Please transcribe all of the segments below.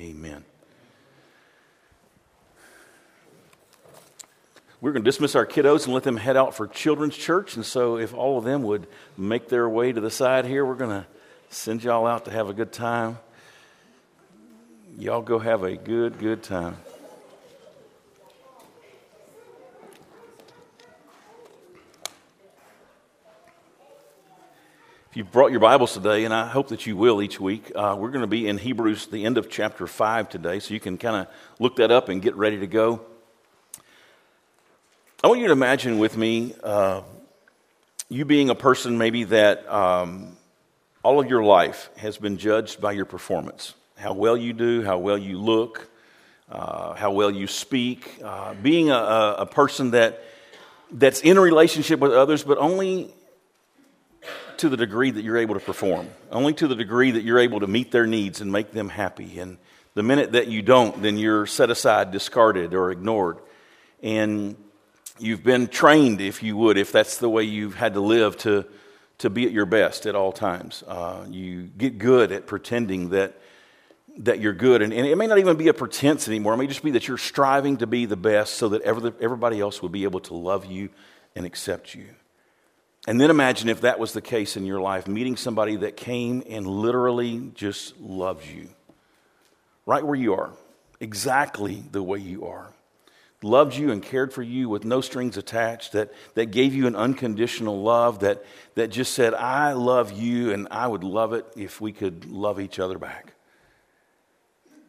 Amen. We're going to dismiss our kiddos and let them head out for children's church. And so, if all of them would make their way to the side here, we're going to send y'all out to have a good time. Y'all go have a good, good time. If you've brought your Bibles today, and I hope that you will each week, uh, we're going to be in Hebrews, the end of chapter 5 today, so you can kind of look that up and get ready to go. I want you to imagine with me uh, you being a person maybe that um, all of your life has been judged by your performance how well you do, how well you look, uh, how well you speak. Uh, being a, a, person that, that's in a relationship with others, but only to the degree that you're able to perform, only to the degree that you're able to meet their needs and make them happy. And the minute that you don't, then you're set aside, discarded, or ignored. And You've been trained, if you would, if that's the way you've had to live, to, to be at your best at all times. Uh, you get good at pretending that, that you're good. And, and, it may not even be a pretense anymore. It may just be that you're striving to be the best so that every, everybody else will be able to love you and accept you. And then imagine if that was the case in your life, meeting somebody that came and literally just loves you, right where you are, exactly the way you are loved you and cared for you with no strings attached, that, that gave you an unconditional love, that, that just said, I love you and I would love it if we could love each other back.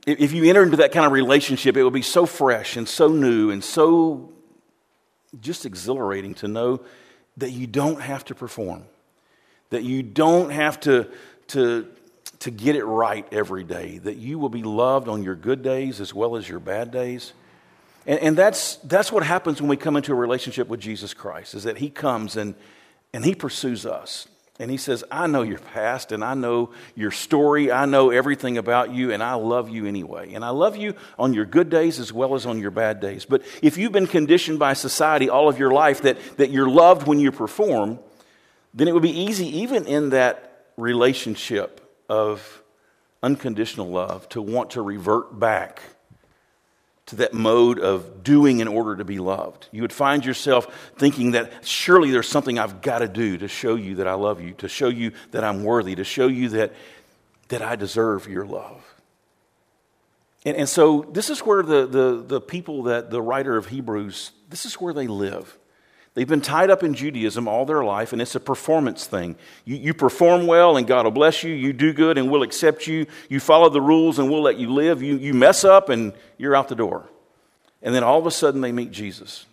If you enter into that kind of relationship, it would be so fresh and so new and so just exhilarating to know that you don't have to perform, that you don't have to, to, to get it right every day, that you will be loved on your good days as well as your bad days and, and that's, that's what happens when we come into a relationship with Jesus Christ, is that he comes and, and he pursues us. And he says, I know your past and I know your story. I know everything about you and I love you anyway. And I love you on your good days as well as on your bad days. But if you've been conditioned by society all of your life that, that you're loved when you perform, then it would be easy, even in that relationship of unconditional love, to want to revert back to that mode of doing in order to be loved. You would find yourself thinking that surely there's something I've got to do to show you that I love you, to show you that I'm worthy, to show you that, that I deserve your love. And, and so this is where the, the, the people that the writer of Hebrews, this is where they live. They've been tied up in Judaism all their life, and it's a performance thing. You, you, perform well, and God will bless you. You do good, and we'll accept you. You follow the rules, and we'll let you live. You, you mess up, and you're out the door. And then all of a sudden, they meet Jesus.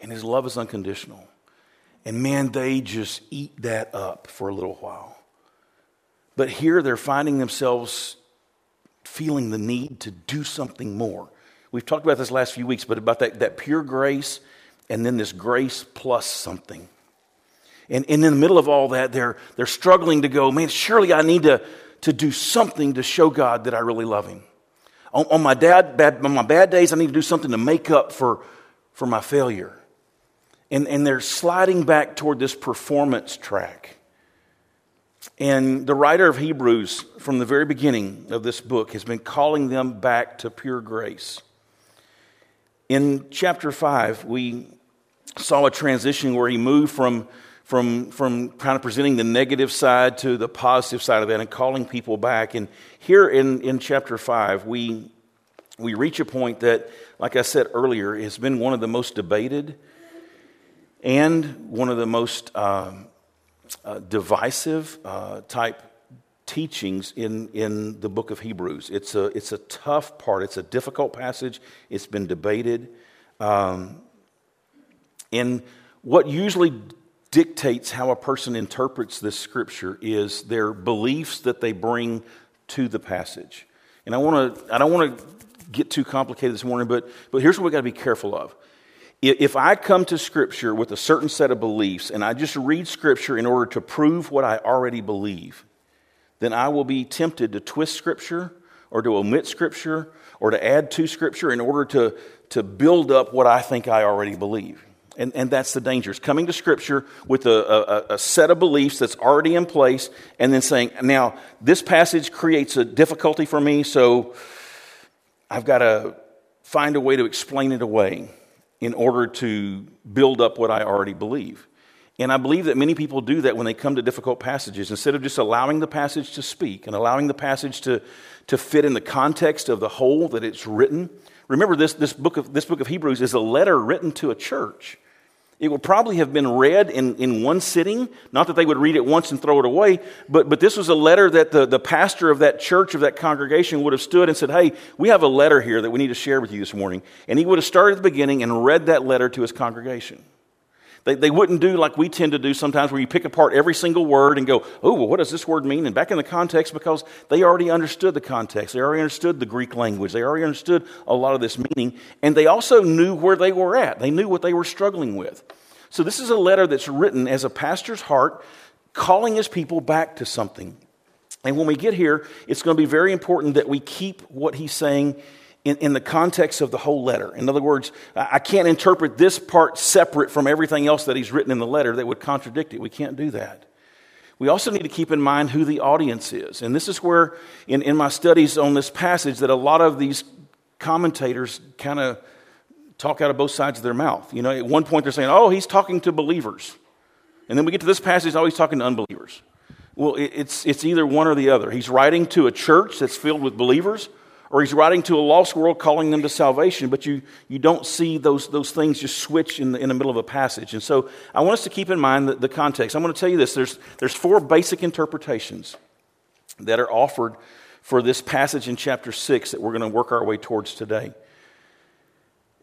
And his love is unconditional. And man, they just eat that up for a little while. But here, they're finding themselves feeling the need to do something more. We've talked about this last few weeks, but about that, that pure grace and then this grace plus something. And, and in the middle of all that, they're, they're struggling to go, man, surely I need to, to do something to show God that I really love Him. On, on my, dad, bad, on my bad days, I need to do something to make up for, for my failure. And, and they're sliding back toward this performance track. And the writer of Hebrews, from the very beginning of this book, has been calling them back to pure grace. In chapter 5, we saw a transition where he moved from, from, from kind of presenting the negative side to the positive side of that and calling people back. And here in, in chapter 5, we, we reach a point that, like I said earlier, has been one of the most debated and one of the most um, uh, divisive uh, type teachings in, in the book of Hebrews. It's a, it's a tough part, it's a difficult passage, it's been debated. Um, and what usually dictates how a person interprets this scripture is their beliefs that they bring to the passage. And I want to I don't want to get too complicated this morning, but but here's what we got to be careful of. If I come to scripture with a certain set of beliefs and I just read scripture in order to prove what I already believe, then I will be tempted to twist scripture or to omit scripture or to add to scripture in order to, to build up what I think I already believe. And, and that's the danger. It's coming to Scripture with a, a, a set of beliefs that's already in place and then saying, now, this passage creates a difficulty for me, so I've got to find a way to explain it away in order to build up what I already believe. And I believe that many people do that when they come to difficult passages. Instead of just allowing the passage to speak and allowing the passage to, to fit in the context of the whole that it's written. Remember, this, this, book of, this book of Hebrews is a letter written to a church. It would probably have been read in, in one sitting. Not that they would read it once and throw it away, but, but this was a letter that the, the pastor of that church, of that congregation, would have stood and said, Hey, we have a letter here that we need to share with you this morning. And he would have started at the beginning and read that letter to his congregation. They, they wouldn't do like we tend to do sometimes, where you pick apart every single word and go, oh, well, what does this word mean? And back in the context, because they already understood the context. They already understood the Greek language. They already understood a lot of this meaning. And they also knew where they were at. They knew what they were struggling with. So this is a letter that's written as a pastor's heart, calling his people back to something. And when we get here, it's going to be very important that we keep what he's saying in, in the context of the whole letter. In other words, I can't interpret this part separate from everything else that he's written in the letter that would contradict it. We can't do that. We also need to keep in mind who the audience is. And this is where, in, in my studies on this passage, that a lot of these commentators kind of talk out of both sides of their mouth. You know, at one point they're saying, oh, he's talking to believers. And then we get to this passage, oh, he's talking to unbelievers. Well, it's, it's either one or the other. He's writing to a church that's filled with believers, or he's writing to a lost world calling them to salvation, but you, you don't see those, those things just switch in the, in the middle of a passage. And so I want us to keep in mind the, the context. I'm going to tell you this there's, there's four basic interpretations that are offered for this passage in chapter 6 that we're going to work our way towards today.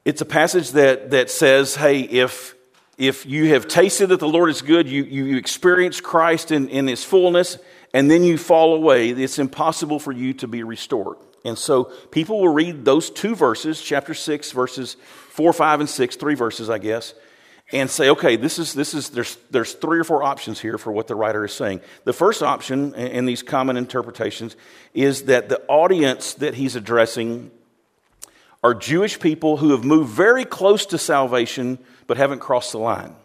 It's a passage that, that says, hey, if, if you have tasted that the Lord is good, you, you experience Christ in, in his fullness, and then you fall away, it's impossible for you to be restored. And so people will read those two verses, chapter 6, verses 4, 5, and 6, three verses, I guess, and say, okay, this is, this is, there's, there's three or four options here for what the writer is saying. The first option in these common interpretations is that the audience that he's addressing are Jewish people who have moved very close to salvation but haven't crossed the line.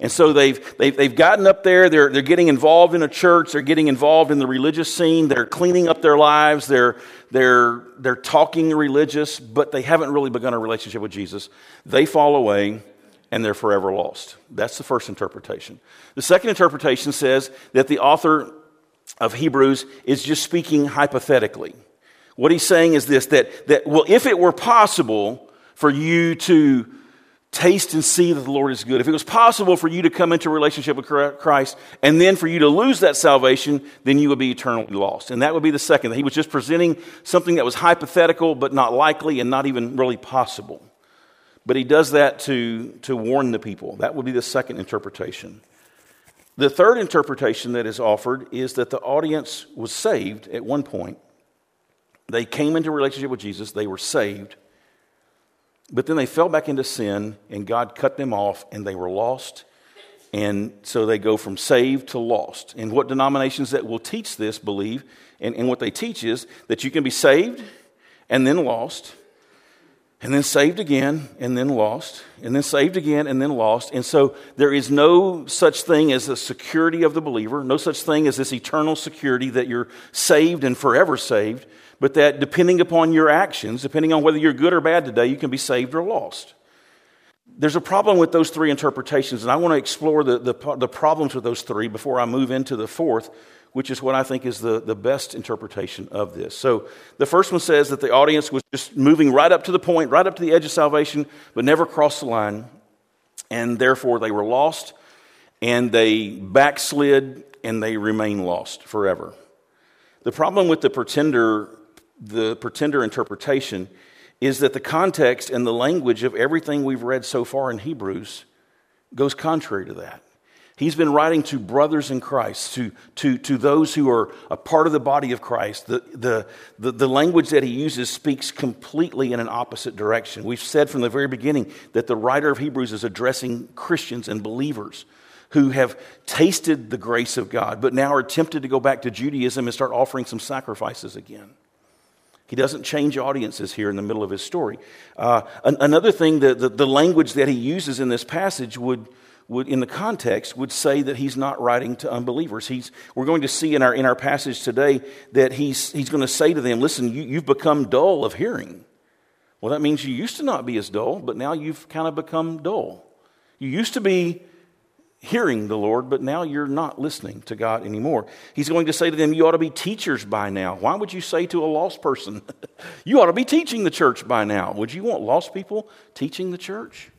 And so they've, they've, they've gotten up there, they're, they're getting involved in a church, they're getting involved in the religious scene, they're cleaning up their lives, they're, they're, they're talking religious, but they haven't really begun a relationship with Jesus. They fall away and they're forever lost. That's the first interpretation. The second interpretation says that the author of Hebrews is just speaking hypothetically. What he's saying is this that, that well, if it were possible for you to taste and see that the Lord is good. If it was possible for you to come into a relationship with Christ and then for you to lose that salvation, then you would be eternally lost. And that would be the second. He was just presenting something that was hypothetical but not likely and not even really possible. But he does that to, to warn the people. That would be the second interpretation. The third interpretation that is offered is that the audience was saved at one point. They came into relationship with Jesus, they were saved, but then they fell back into sin, and God cut them off, and they were lost. And so they go from saved to lost. And what denominations that will teach this believe, and, and what they teach is that you can be saved and then lost, and then saved again, and then lost, and then saved again, and then lost. And so there is no such thing as the security of the believer, no such thing as this eternal security that you're saved and forever saved but that depending upon your actions, depending on whether you're good or bad today, you can be saved or lost. There's a problem with those three interpretations, and I want to explore the, the, the, problems with those three before I move into the fourth, which is what I think is the, the best interpretation of this. So, the first one says that the audience was just moving right up to the point, right up to the edge of salvation, but never crossed the line, and therefore they were lost, and they backslid, and they remain lost forever. The problem with the pretender the pretender interpretation is that the context and the language of everything we've read so far in Hebrews goes contrary to that. He's been writing to brothers in Christ, to, to, to those who are a part of the body of Christ. The, the, the, the, language that he uses speaks completely in an opposite direction. We've said from the very beginning that the writer of Hebrews is addressing Christians and believers who have tasted the grace of God, but now are tempted to go back to Judaism and start offering some sacrifices again. He doesn't change audiences here in the middle of his story. Uh, an, another thing, the, the, the, language that he uses in this passage would, would, in the context, would say that he's not writing to unbelievers. He's, we're going to see in our, in our passage today that he's, he's going to say to them, listen, you, you've become dull of hearing. Well, that means you used to not be as dull, but now you've kind of become dull. You used to be hearing the Lord, but now you're not listening to God anymore. He's going to say to them, You ought to be teachers by now. Why would you say to a lost person, You ought to be teaching the church by now? Would you want lost people teaching the church?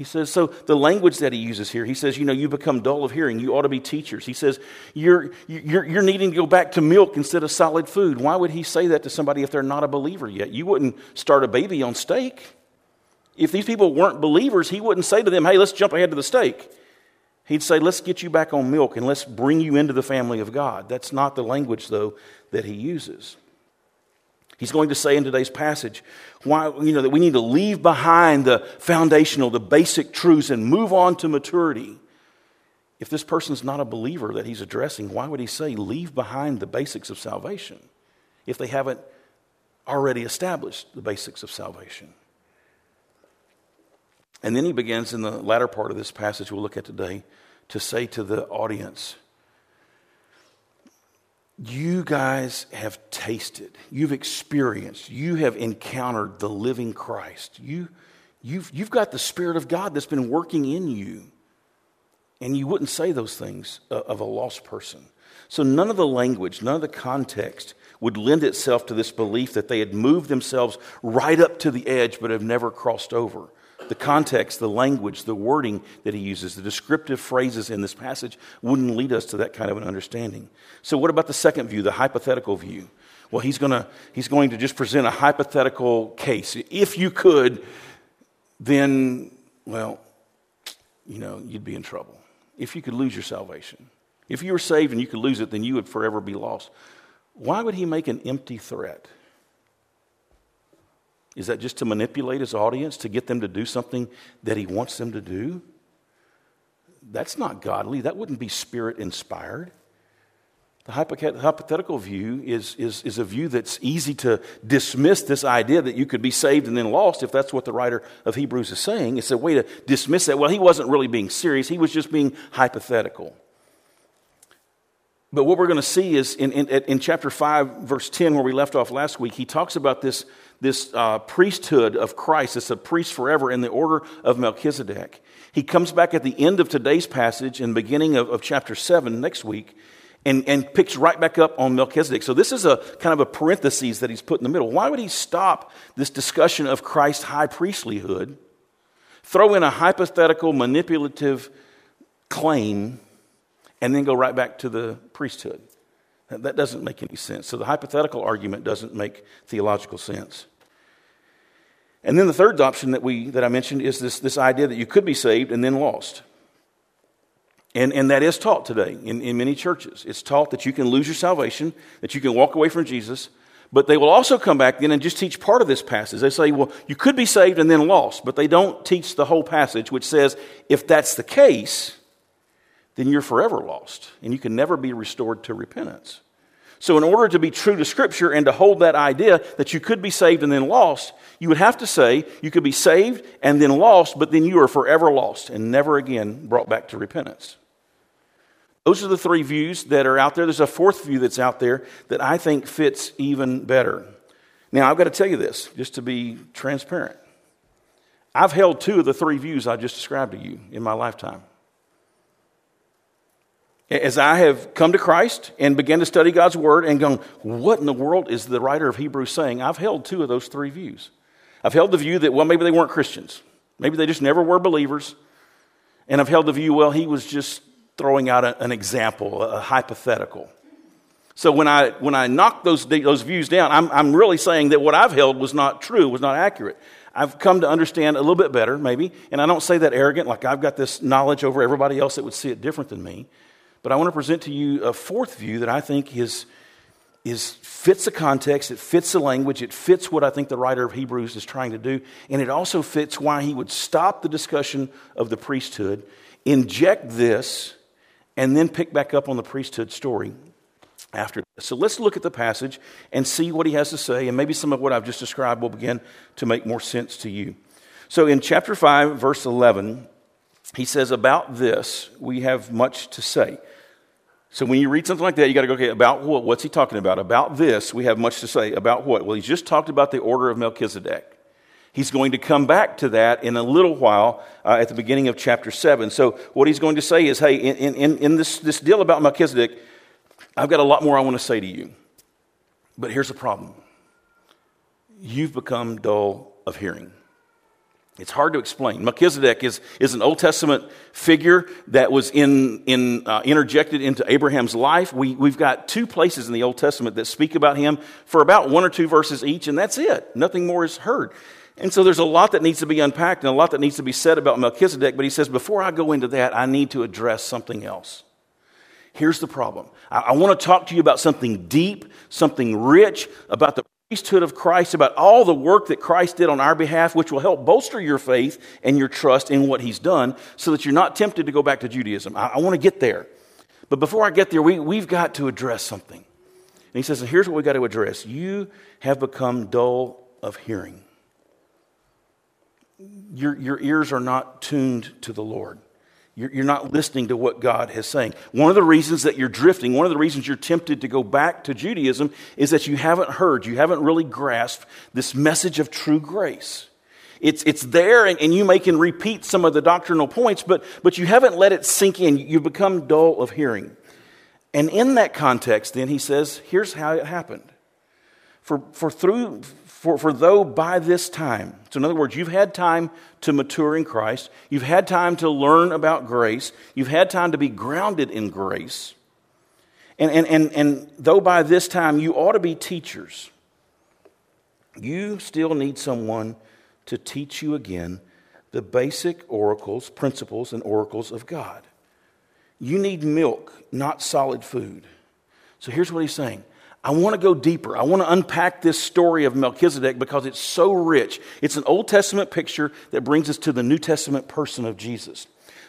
He says, so the language that he uses here, he says, you know, you become dull of hearing. You ought to be teachers. He says, you're, you're, you're needing to go back to milk instead of solid food. Why would he say that to somebody if they're not a believer yet? You wouldn't start a baby on steak. If these people weren't believers, he wouldn't say to them, hey, let's jump ahead to the steak. He'd say, let's get you back on milk and let's bring you into the family of God. That's not the language, though, that he uses. He's going to say in today's passage why, you know, that we need to leave behind the foundational, the basic truths and move on to maturity. If this person's not a believer that he's addressing, why would he say leave behind the basics of salvation if they haven't already established the basics of salvation? And then he begins in the latter part of this passage we'll look at today to say to the audience, you guys have tasted, you've experienced, you have encountered the living Christ. You, you've, you've got the Spirit of God that's been working in you. And you wouldn't say those things uh, of a lost person. So none of the language, none of the context would lend itself to this belief that they had moved themselves right up to the edge but have never crossed over the context, the language, the wording that he uses, the descriptive phrases in this passage wouldn't lead us to that kind of an understanding. So, what about the second view, the hypothetical view? Well, he's, gonna, he's going to just present a hypothetical case. If you could, then, well, you know, you'd be in trouble. If you could lose your salvation. If you were saved and you could lose it, then you would forever be lost. Why would he make an empty threat? Is that just to manipulate his audience, to get them to do something that he wants them to do? That's not godly. That wouldn't be spirit inspired. The hypothetical view is, is, is a view that's easy to dismiss this idea that you could be saved and then lost, if that's what the writer of Hebrews is saying. It's a way to dismiss that. Well, he wasn't really being serious, he was just being hypothetical. But what we're going to see is in, in, in chapter 5, verse 10, where we left off last week, he talks about this this uh, priesthood of Christ, it's a priest forever in the order of Melchizedek. He comes back at the end of today's passage and beginning of, of chapter 7 next week and, and picks right back up on Melchizedek. So this is a kind of a parenthesis that he's put in the middle. Why would he stop this discussion of Christ's high priestlyhood, throw in a hypothetical, manipulative claim, and then go right back to the priesthood? That doesn't make any sense. So the hypothetical argument doesn't make theological sense. And then the third option that, we, that I mentioned is this, this idea that you could be saved and then lost. And, and that is taught today in, in many churches. It's taught that you can lose your salvation, that you can walk away from Jesus, but they will also come back then and just teach part of this passage. They say, well, you could be saved and then lost, but they don't teach the whole passage, which says if that's the case, then you're forever lost and you can never be restored to repentance. So, in order to be true to Scripture and to hold that idea that you could be saved and then lost, you would have to say you could be saved and then lost, but then you are forever lost and never again brought back to repentance. Those are the three views that are out there. There's a fourth view that's out there that I think fits even better. Now, I've got to tell you this, just to be transparent. I've held two of the three views I just described to you in my lifetime. As I have come to Christ and began to study God's Word and gone, what in the world is the writer of Hebrews saying? I've held two of those three views. I've held the view that, well, maybe they weren't Christians. Maybe they just never were believers. And I've held the view, well, he was just throwing out a, an example, a, a, hypothetical. So when I, when I knock those, those views down, I'm, I'm really saying that what I've held was not true, was not accurate. I've come to understand a little bit better, maybe, and I don't say that arrogant, like I've got this knowledge over everybody else that would see it different than me. But I want to present to you a fourth view that I think is, is fits the context, it fits the language, it fits what I think the writer of Hebrews is trying to do, and it also fits why he would stop the discussion of the priesthood, inject this, and then pick back up on the priesthood story after this. So let's look at the passage and see what he has to say, and maybe some of what I've just described will begin to make more sense to you. So in chapter 5, verse 11, he says, About this we have much to say. So when you read something like that, you got to go, okay, about what? What's he talking about? About this, we have much to say. About what? Well, he's just talked about the order of Melchizedek. He's going to come back to that in a little while uh, at the beginning of chapter 7. So, what he's going to say is hey, in, in, in this, this deal about Melchizedek, I've got a lot more I want to say to you. But here's the problem you've become dull of hearing. It's hard to explain. Melchizedek is, is an Old Testament figure that was in, in, uh, interjected into Abraham's life. We, we've got two places in the Old Testament that speak about him for about one or two verses each, and that's it. Nothing more is heard. And so there's a lot that needs to be unpacked and a lot that needs to be said about Melchizedek, but he says, before I go into that, I need to address something else. Here's the problem I, I want to talk to you about something deep, something rich, about the priesthood of Christ, about all the work that Christ did on our behalf, which will help bolster your faith and your trust in what he's done so that you're not tempted to go back to Judaism. I, I want to get there. But before I get there, we, we've got to address something. And he says, here's what we've got to address. You have become dull of hearing. Your, your ears are not tuned to the Lord. You're, not listening to what God is saying. One of the reasons that you're drifting, one of the reasons you're tempted to go back to Judaism is that you haven't heard, you haven't really grasped this message of true grace. It's, it's there, and, and you may can repeat some of the doctrinal points, but, but you haven't let it sink in. You've become dull of hearing. And in that context, then, he says, here's how it happened. For, for through, for, for though by this time, so in other words, you've had time to mature in Christ, you've had time to learn about grace, you've had time to be grounded in grace, and, and, and, and though by this time you ought to be teachers, you still need someone to teach you again the basic oracles, principles, and oracles of God. You need milk, not solid food. So here's what he's saying I want to go deeper. I want to unpack this story of Melchizedek because it's so rich. It's an Old Testament picture that brings us to the New Testament person of Jesus.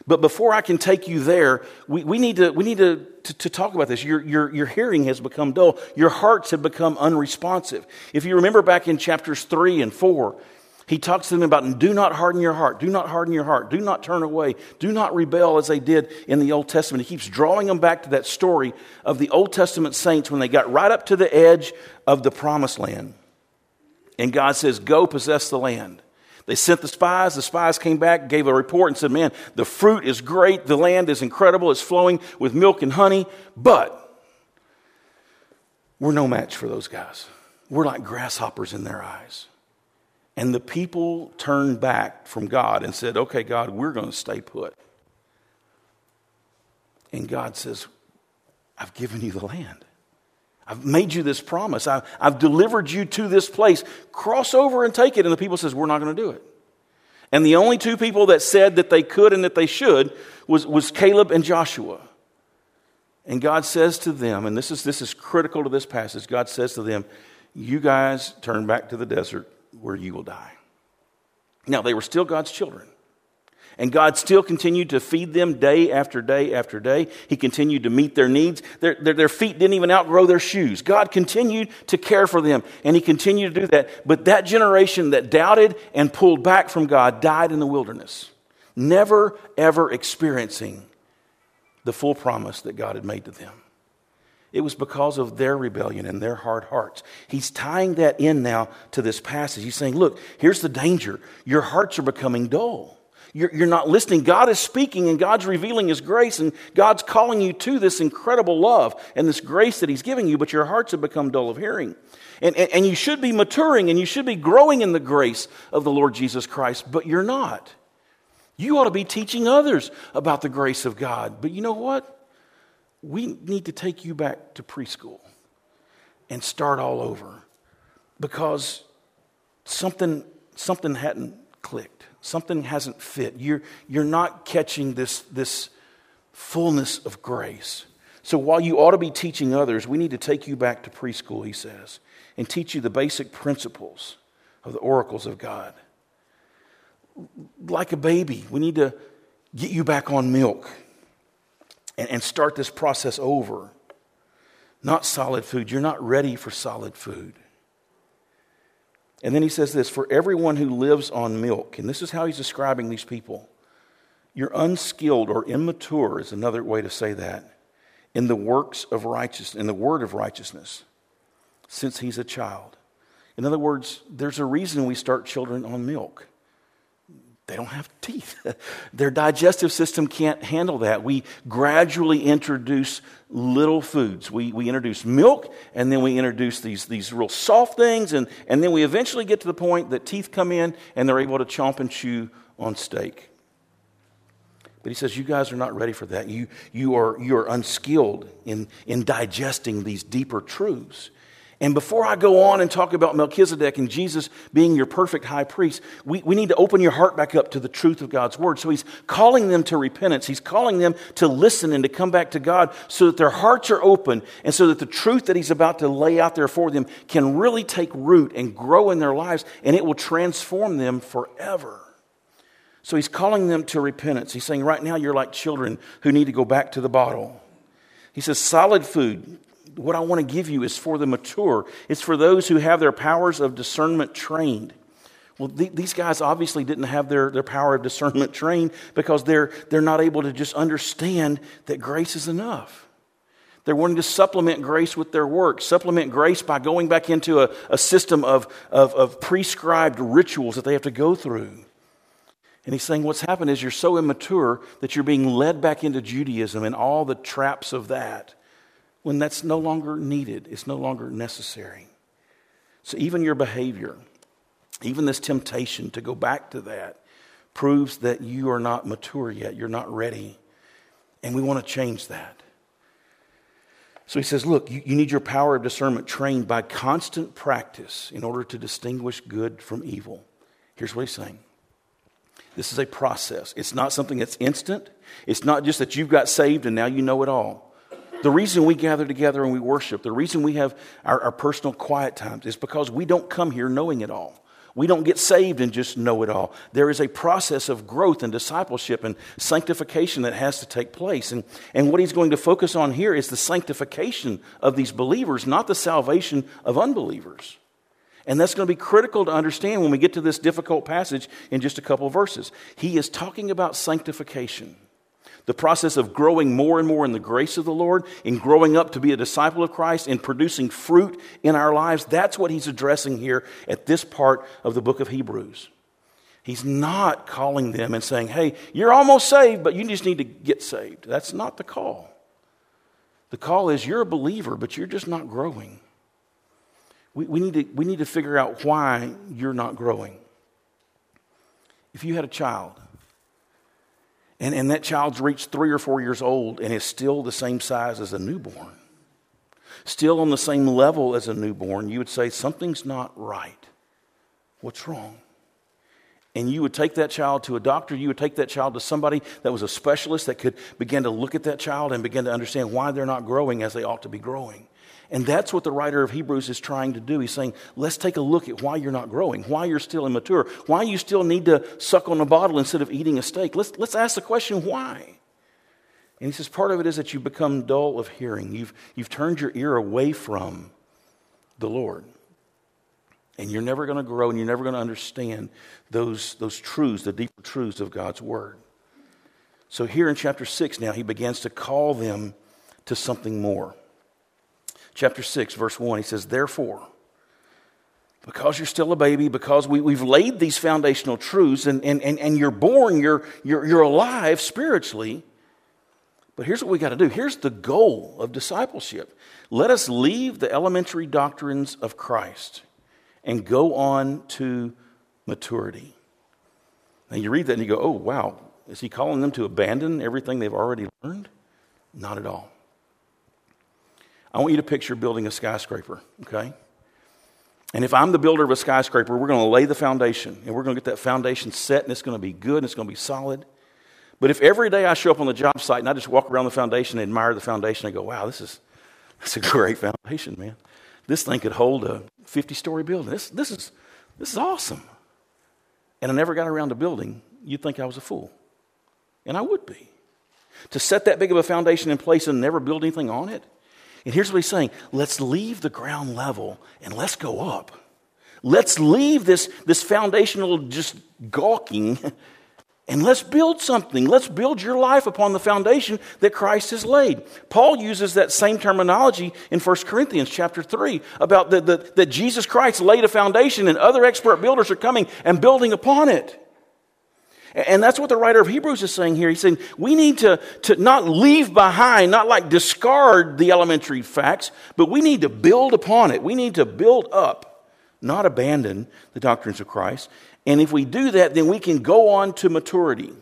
But before I can take you there, we, we need, to, we need to, to, to talk about this. Your, your, your hearing has become dull, your hearts have become unresponsive. If you remember back in chapters 3 and 4, he talks to them about do not harden your heart, do not harden your heart, do not turn away, do not rebel as they did in the Old Testament. He keeps drawing them back to that story of the Old Testament saints when they got right up to the edge of the promised land. And God says, Go possess the land. They sent the spies. The spies came back, gave a report, and said, Man, the fruit is great. The land is incredible. It's flowing with milk and honey. But we're no match for those guys. We're like grasshoppers in their eyes. And the people turned back from God and said, Okay, God, we're going to stay put. And God says, I've given you the land. I've made you this promise. I've, I've delivered you to this place. Cross over and take it. And the people says, We're not going to do it. And the only two people that said that they could and that they should was, was Caleb and Joshua. And God says to them, and this is, this is critical to this passage God says to them, You guys turn back to the desert where you will die. Now, they were still God's children. And God still continued to feed them day after day after day. He continued to meet their needs. Their, their, their, feet didn't even outgrow their shoes. God continued to care for them, and He continued to do that. But that generation that doubted and pulled back from God died in the wilderness, never, ever experiencing the full promise that God had made to them. It was because of their rebellion and their hard hearts. He's tying that in now to this passage. He's saying, Look, here's the danger. Your hearts are becoming dull. You're, you're, not listening. God is speaking and God's revealing His grace and God's calling you to this incredible love and this grace that He's giving you, but your hearts have become dull of hearing. And, and, and you should be maturing and you should be growing in the grace of the Lord Jesus Christ, but you're not. You ought to be teaching others about the grace of God. But you know what? We need to take you back to preschool and start all over because something, something hadn't clicked. Something hasn't fit. You're, you're not catching this, this fullness of grace. So while you ought to be teaching others, we need to take you back to preschool, he says, and teach you the basic principles of the oracles of God. Like a baby, we need to get you back on milk and, and start this process over. not solid food. You're not ready for solid food. And then he says this for everyone who lives on milk, and this is how he's describing these people. You're unskilled or immature, is another way to say that, in the works of righteousness, in the word of righteousness, since he's a child. In other words, there's a reason we start children on milk they don't have teeth. Their digestive system can't handle that. We gradually introduce little foods. We, we introduce milk, and then we introduce these, these real soft things, and, and then we eventually get to the point that teeth come in and they're able to chomp and chew on steak. But he says, You guys are not ready for that. You, you, are, you are unskilled in, in digesting these deeper truths. And before I go on and talk about Melchizedek and Jesus being your perfect high priest, we, we need to open your heart back up to the truth of God's word. So he's calling them to repentance. He's calling them to listen and to come back to God so that their hearts are open and so that the truth that he's about to lay out there for them can really take root and grow in their lives and it will transform them forever. So he's calling them to repentance. He's saying, right now, you're like children who need to go back to the bottle. He says, solid food, what I want to give you is for the mature. It's for those who have their powers of discernment trained. Well, th- these guys obviously didn't have their, their power of discernment trained because they're, they're not able to just understand that grace is enough. They're wanting to supplement grace with their work, supplement grace by going back into a, a system of, of, of prescribed rituals that they have to go through. And he's saying what's happened is you're so immature that you're being led back into Judaism and all the traps of that when that's no longer needed, it's no longer necessary. So even your behavior, even this temptation to go back to that, proves that you are not mature yet. You're not ready. And we want to change that. So he says, Look, you, you, need your power of discernment trained by constant practice in order to distinguish good from evil. Here's what he's saying this is a process, it's not something that's instant. It's not just that you've got saved and now you know it all. The reason we gather together and we worship, the reason we have our, our, personal quiet times is because we don't come here knowing it all. We don't get saved and just know it all. There is a process of growth and discipleship and sanctification that has to take place. And, and what he's going to focus on here is the sanctification of these believers, not the salvation of unbelievers. And that's going to be critical to understand when we get to this difficult passage in just a couple verses. He is talking about sanctification the process of growing more and more in the grace of the Lord, in growing up to be a disciple of Christ, in producing fruit in our lives. That's what he's addressing here at this part of the book of Hebrews. He's not calling them and saying, hey, you're almost saved, but you just need to get saved. That's not the call. The call is you're a believer, but you're just not growing. We, we, need to, we need to figure out why you're not growing. If you had a child and, and that child's reached three or four years old and is still the same size as a newborn, still on the same level as a newborn, you would say, Something's not right. What's wrong? And you would take that child to a doctor, you would take that child to somebody that was a specialist that could begin to look at that child and begin to understand why they're not growing as they ought to be growing. And that's what the writer of Hebrews is trying to do. He's saying, let's take a look at why you're not growing, why you're still immature, why you still need to suck on a bottle instead of eating a steak. Let's, let's ask the question, why? And he says, part of it is that you've become dull of hearing. You've, you've turned your ear away from the Lord. And you're never going to grow and you're never going to understand those, those truths, the deeper truths of God's Word. So here in chapter 6 now, he begins to call them to something more chapter 6, verse 1. He says, Therefore, because you're still a baby, because we, we've laid these foundational truths and, and, and, and you're born, you're, you're, you're alive spiritually. But here's what we got to do. Here's the goal of discipleship. Let us leave the elementary doctrines of Christ and go on to maturity. Now you read that and you go, oh, wow, is he calling them to abandon everything they've already learned? Not at all. I want you to picture building a skyscraper, okay? And if I'm the builder of a skyscraper, we're going to lay the foundation and we're going to get that foundation set and it's going to be good and it's going to be solid. But if every day I show up on the job site and I just walk around the foundation and admire the foundation, I go, wow, this is that's a great foundation, man. This thing could hold a 50 story building. This, this, is, this is awesome. And I never got around to building, you'd think I was a fool. And I would be. To set that big of a foundation in place and never build anything on it, And here's what he's saying let's leave the ground level and let's go up. Let's leave this, this foundational just gawking and let's build something. Let's build your life upon the foundation that Christ has laid. Paul uses that same terminology in 1 Corinthians chapter 3 about the, the, that Jesus Christ laid a foundation and other expert builders are coming and building upon it. And that's what the writer of Hebrews is saying here. He's saying we need to, to not leave behind, not like discard the elementary facts, but we need to build upon it. We need to build up, not abandon the doctrines of Christ. And if we do that, then we can go on to maturity,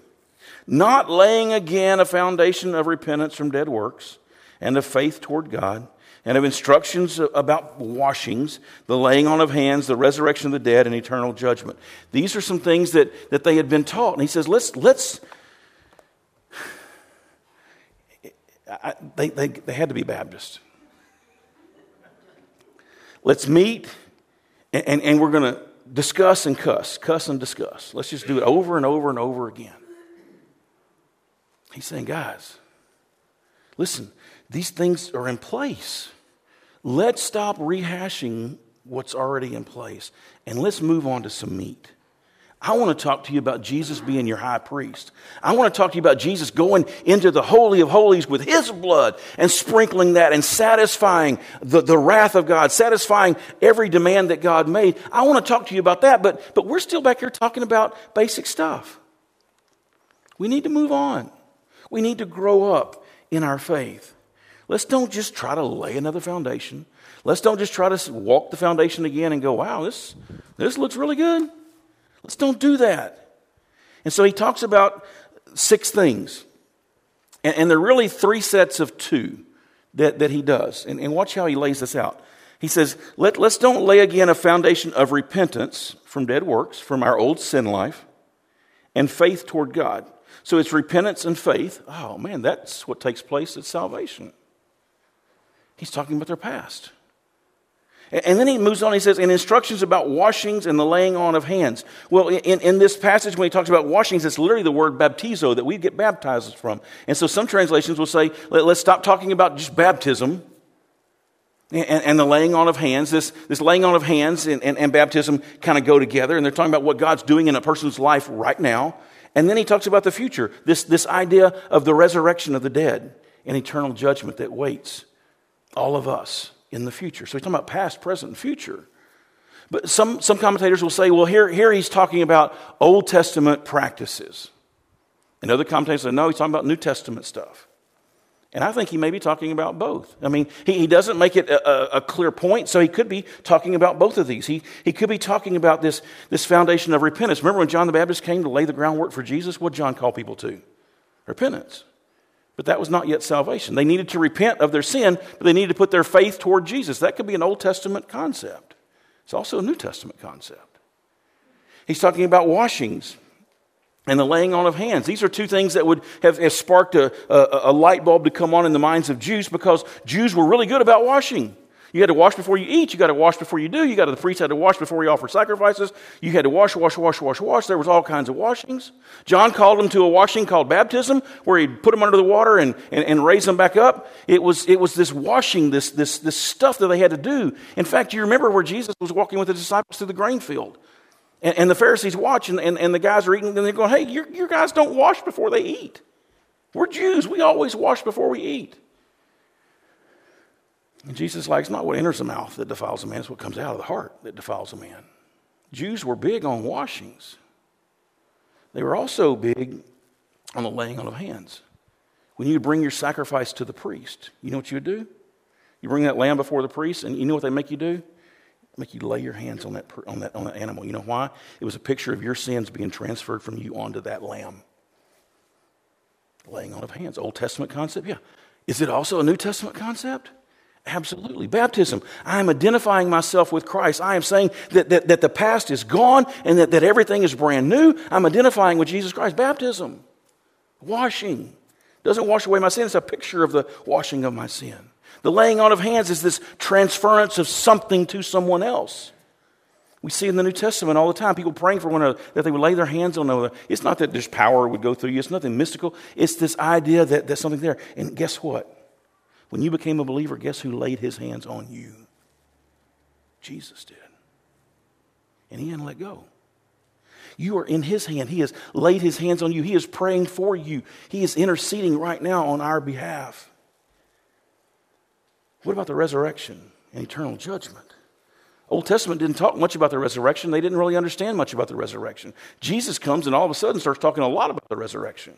not laying again a foundation of repentance from dead works and of faith toward God and of instructions about washings, the laying on of hands, the resurrection of the dead, and eternal judgment. These are some things that, that they had been taught. And he says, let's, let's I, they, they, they had to be Baptist. Let's meet, and, and, and we're going to discuss and cuss, cuss and discuss. Let's just do it over and over and over again. He's saying, guys, listen, these things are in place. Let's stop rehashing what's already in place and let's move on to some meat. I want to talk to you about Jesus being your high priest. I want to talk to you about Jesus going into the Holy of Holies with his blood and sprinkling that and satisfying the, the wrath of God, satisfying every demand that God made. I want to talk to you about that, but, but we're still back here talking about basic stuff. We need to move on. We need to grow up in our faith. Let's don't just try to lay another foundation. Let's don't just try to walk the foundation again and go, wow, this, this looks really good. Let's don't do that. And so he talks about six things. And, and there are really three sets of two that, that he does. And, and watch how he lays this out. He says, Let, let's don't lay again a foundation of repentance from dead works, from our old sin life, and faith toward God. So it's repentance and faith. Oh man, that's what takes place at salvation. He's talking about their past. And then he moves on, he says, and instructions about washings and the laying on of hands. Well, in, in this passage, when he talks about washings, it's literally the word baptizo that we get baptized from. And so some translations will say, Let, us stop talking about just baptism and, and, the laying on of hands. This, this laying on of hands and, and, and baptism kind of go together, and they're talking about what God's doing in a person's life right now. And then he talks about the future, this, this idea of the resurrection of the dead and eternal judgment that waits all of us in the future. So he's talking about past, present, and future. But some, some commentators will say, well, here, here he's talking about Old Testament practices. And other commentators say, no, he's talking about New Testament stuff. And I think he may be talking about both. I mean, he, he doesn't make it a, a, clear point, so he could be talking about both of these. He, he could be talking about this, this foundation of repentance. Remember when John the Baptist came to lay the groundwork for Jesus? What John call people to? Repentance. But that was not yet salvation. They needed to repent of their sin, but they needed to put their faith toward Jesus. That could be an Old Testament concept. It's also a New Testament concept. He's talking about washings and the laying on of hands. These are two things that would have, have sparked a, a, a light bulb to come on in the minds of Jews because Jews were really good about washing. You had to wash before you eat. You got to wash before you do. You got to, the priest had to wash before he offered sacrifices. You had to wash, wash, wash, wash, wash. There was all kinds of washings. John called them to a washing called baptism, where he'd put them under the water and, and, and raise them back up. It was, it was this washing, this, this, this stuff that they had to do. In fact, you remember where Jesus was walking with the disciples through the grain field. And, and the Pharisees watch, and, and, and, the guys are eating, and they're going, hey, your guys don't wash before they eat. We're Jews. We always wash before we eat. And Jesus likes not what enters the mouth that defiles a man, it's what comes out of the heart that defiles a man. Jews were big on washings. They were also big on the laying on of hands. When you bring your sacrifice to the priest, you know what you would do? You bring that lamb before the priest, and you know what they make you do? Make you lay your hands on that, on that, on that animal. You know why? It was a picture of your sins being transferred from you onto that lamb. Laying on of hands. Old Testament concept? Yeah. Is it also a New Testament concept? Absolutely. Baptism. I am identifying myself with Christ. I am saying that, that, that the past is gone and that, that everything is brand new. I'm identifying with Jesus Christ. Baptism. Washing. Doesn't wash away my sin. It's a picture of the washing of my sin. The laying on of hands is this transference of something to someone else. We see in the New Testament all the time people praying for one another that they would lay their hands on another. It's not that there's power would go through you, it's nothing mystical. It's this idea that there's something there. And guess what? When you became a believer, guess who laid his hands on you? Jesus did. And he didn't let go. You are in his hand. He has laid his hands on you. He is praying for you. He is interceding right now on our behalf. What about the resurrection and eternal judgment? Old Testament didn't talk much about the resurrection. They didn't really understand much about the resurrection. Jesus comes and all of a sudden starts talking a lot about the resurrection.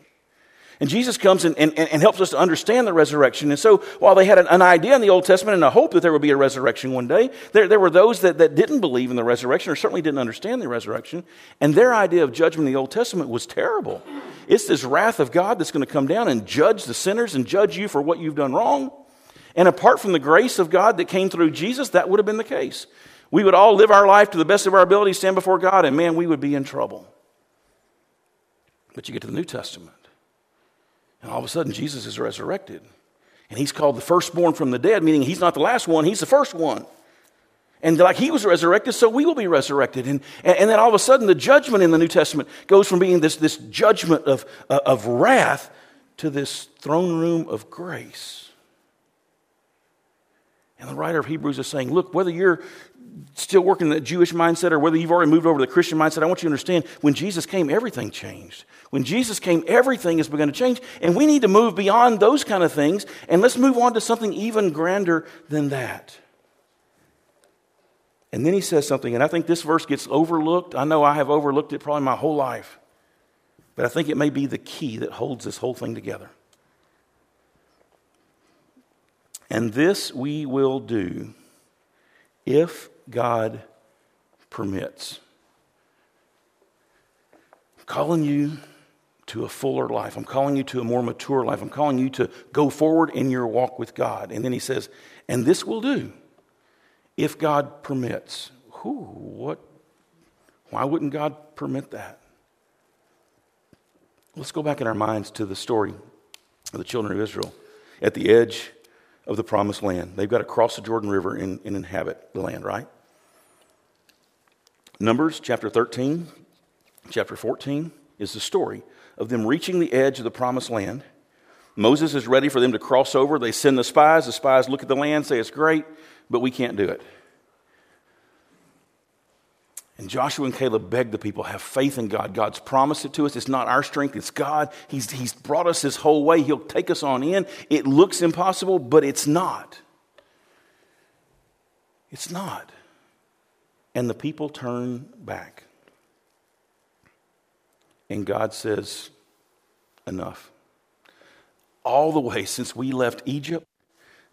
And Jesus comes and, and, and helps us to understand the resurrection. And so, while they had an, an, idea in the Old Testament and a hope that there would be a resurrection one day, there, there were those that, that didn't believe in the resurrection or certainly didn't understand the resurrection. And their idea of judgment in the Old Testament was terrible. It's this wrath of God that's going to come down and judge the sinners and judge you for what you've done wrong. And apart from the grace of God that came through Jesus, that would have been the case. We would all live our life to the best of our ability, stand before God, and man, we would be in trouble. But you get to the New Testament, and all of a sudden, Jesus is resurrected. And he's called the firstborn from the dead, meaning he's not the last one, he's the first one. And like he was resurrected, so we will be resurrected. And, and then all of a sudden, the judgment in the New Testament goes from being this, this judgment of, uh, of wrath to this throne room of grace. And the writer of Hebrews is saying, look, whether you're still working in the Jewish mindset or whether you've already moved over to the Christian mindset, I want you to understand when Jesus came, everything changed. When Jesus came, everything is begun to change. And we need to move beyond those kind of things and let's move on to something even grander than that. And then he says something, and I think this verse gets overlooked. I know I have overlooked it probably my whole life, but I think it may be the key that holds this whole thing together. And this we will do if God permits. I'm calling you to a fuller life. I'm calling you to a more mature life. I'm calling you to go forward in your walk with God. And then he says, and this will do if God permits. Whew, what? Why wouldn't God permit that? Let's go back in our minds to the story of the children of Israel at the edge of the promised land. They've got to cross the Jordan River and, and inhabit the land, right? Numbers chapter 13, chapter 14 is the story of them reaching the edge of the promised land. Moses is ready for them to cross over. They send the spies. The spies look at the land, say it's great, but we can't do it. And Joshua and Caleb begged the people, have faith in God. God's promised it to us. It's not our strength, it's God. He's, he's brought us this whole way. He'll take us on in. It looks impossible, but it's not. It's not and the people turn back. And God says, Enough. All the way since we left Egypt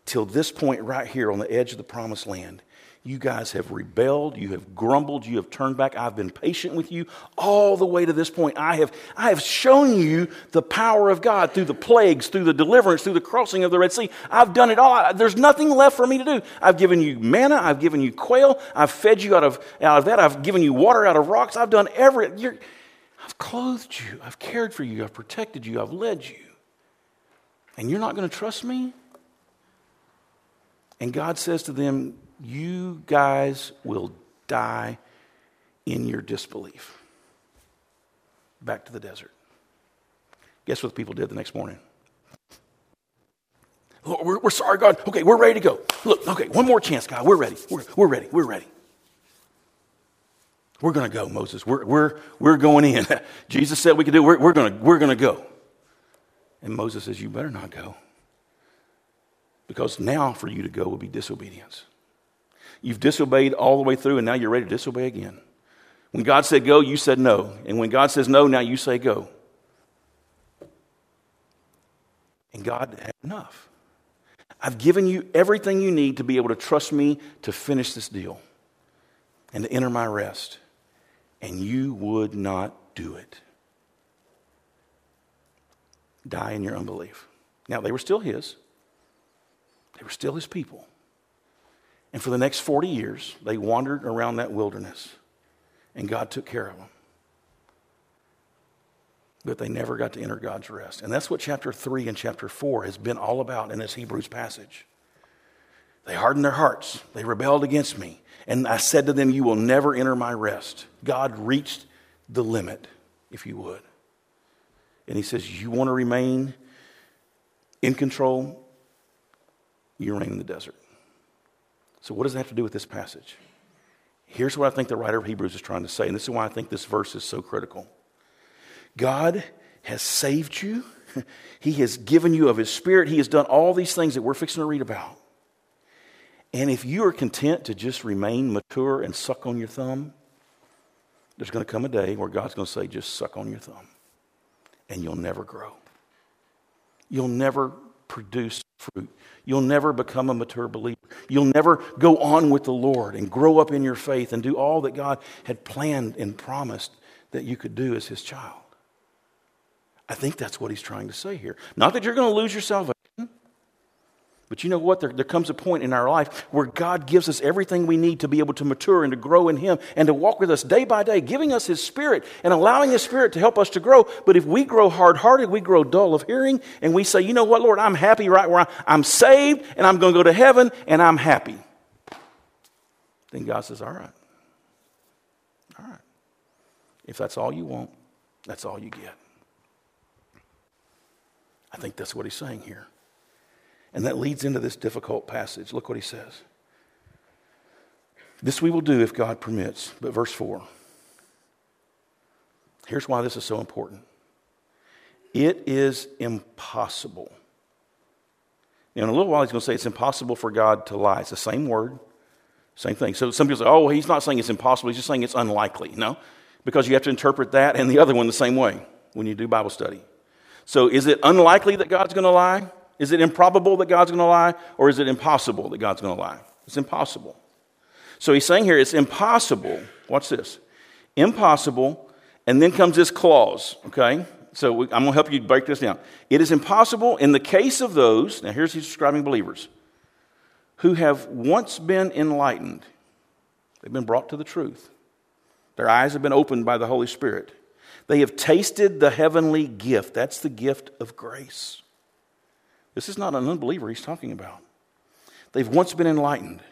till this point right here on the edge of the promised land, you guys have rebelled, you have grumbled, you have turned back. I've been patient with you all the way to this point. I have, I have shown you the power of God through the plagues, through the deliverance, through the crossing of the Red Sea. I've done it all. There's nothing left for me to do. I've given you manna, I've given you quail, I've fed you out of, out of that, I've given you water out of rocks, I've done every. You're, I've clothed you, I've cared for you, I've protected you, I've led you. And you're not going to trust me? And God says to them, you guys will die in your disbelief. Back to the desert. Guess what the people did the next morning? we're, we're, sorry, God. Okay, we're ready to go. Look, okay, one more chance, God. We're ready. We're, we're ready. We're ready. We're going to go, Moses. We're, we're, we're going in. Jesus said we could do it. We're, we're going we're to go. And Moses says, You better not go. Because now for you to go will be disobedience. You've disobeyed all the way through, and now you're ready to disobey again. When God said go, you said no. And when God says no, now you say go. And God had enough. I've given you everything you need to be able to trust me to finish this deal and to enter my rest. And you would not do it. Die in your unbelief. Now, they were still his, they were still his people. And for the next 40 years, they wandered around that wilderness, and God took care of them. But they never got to enter God's rest. And that's what chapter 3 and chapter 4 has been all about in this Hebrews passage. They hardened their hearts, they rebelled against me. And I said to them, You will never enter my rest. God reached the limit, if you would. And He says, You want to remain in control? you remain in the desert. So, what does that have to do with this passage? Here's what I think the writer of Hebrews is trying to say, and this is why I think this verse is so critical. God has saved you, He has given you of His Spirit, He has done all these things that we're fixing to read about. And if you are content to just remain mature and suck on your thumb, there's going to come a day where God's going to say, just suck on your thumb, and you'll never grow. You'll never produce fruit. You'll never become a mature believer. You'll never go on with the Lord and grow up in your faith and do all that God had planned and promised that you could do as His child. I think that's what He's trying to say here. Not that you're going to lose your salvation. But you know what? There, there, comes a point in our life where God gives us everything we need to be able to mature and to grow in Him and to walk with us day by day, giving us His Spirit and allowing His Spirit to help us to grow. But if we grow hard hearted, we grow dull of hearing, and we say, you know what, Lord, I'm happy right where I'm, I'm saved and I'm going to go to heaven and I'm happy. Then God says, all right. All right. If that's all you want, that's all you get. I think that's what He's saying here. And that leads into this difficult passage. Look what he says. This we will do if God permits. But verse 4. Here's why this is so important it is impossible. in a little while, he's going to say it's impossible for God to lie. It's the same word, same thing. So some people say, oh, he's not saying it's impossible, he's just saying it's unlikely. No, because you have to interpret that and the other one the same way when you do Bible study. So is it unlikely that God's going to lie? Is it improbable that God's going to lie, or is it impossible that God's going to lie? It's impossible. So he's saying here it's impossible. Watch this. Impossible, and then comes this clause, okay? So we, I'm going to help you break this down. It is impossible in the case of those, now here's he's describing believers, who have once been enlightened. They've been brought to the truth. Their eyes have been opened by the Holy Spirit. They have tasted the heavenly gift. That's the gift of grace. This is not an unbeliever he's talking about. They've once been enlightened,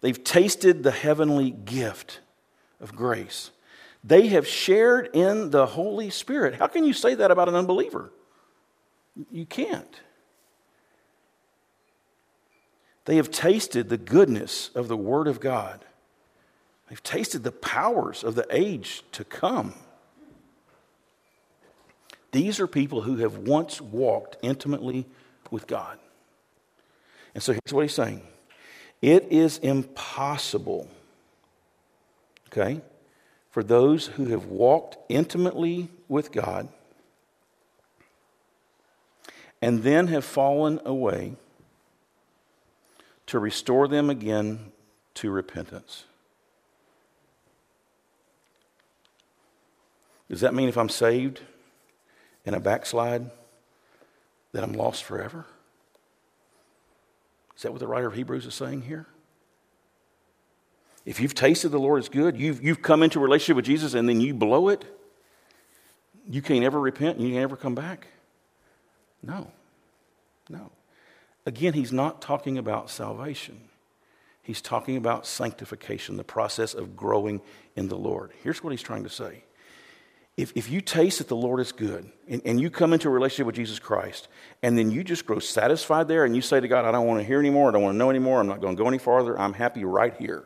they've tasted the heavenly gift of grace. They have shared in the Holy Spirit. How can you say that about an unbeliever? You can't. They have tasted the goodness of the Word of God. They've tasted the powers of the age to come. These are people who have once walked intimately with God. And so here's what he's saying it is impossible, okay, for those who have walked intimately with God and then have fallen away to restore them again to repentance. Does that mean if I'm saved and I backslide, that I'm lost forever? Is that what the writer of Hebrews is saying here? If you've tasted the Lord is good, you've, you've come into a relationship with Jesus and then you blow it, you can't ever repent and you can't ever come back? No. No. Again, he's not talking about salvation. He's talking about sanctification, the process of growing in the Lord. Here's what he's trying to say if, if you taste that the Lord is good and, and you come into a relationship with Jesus Christ and then you just grow satisfied there and you say to God, I don't want to hear anymore, I don't want to know anymore, I'm not going to go any farther, I'm happy right here.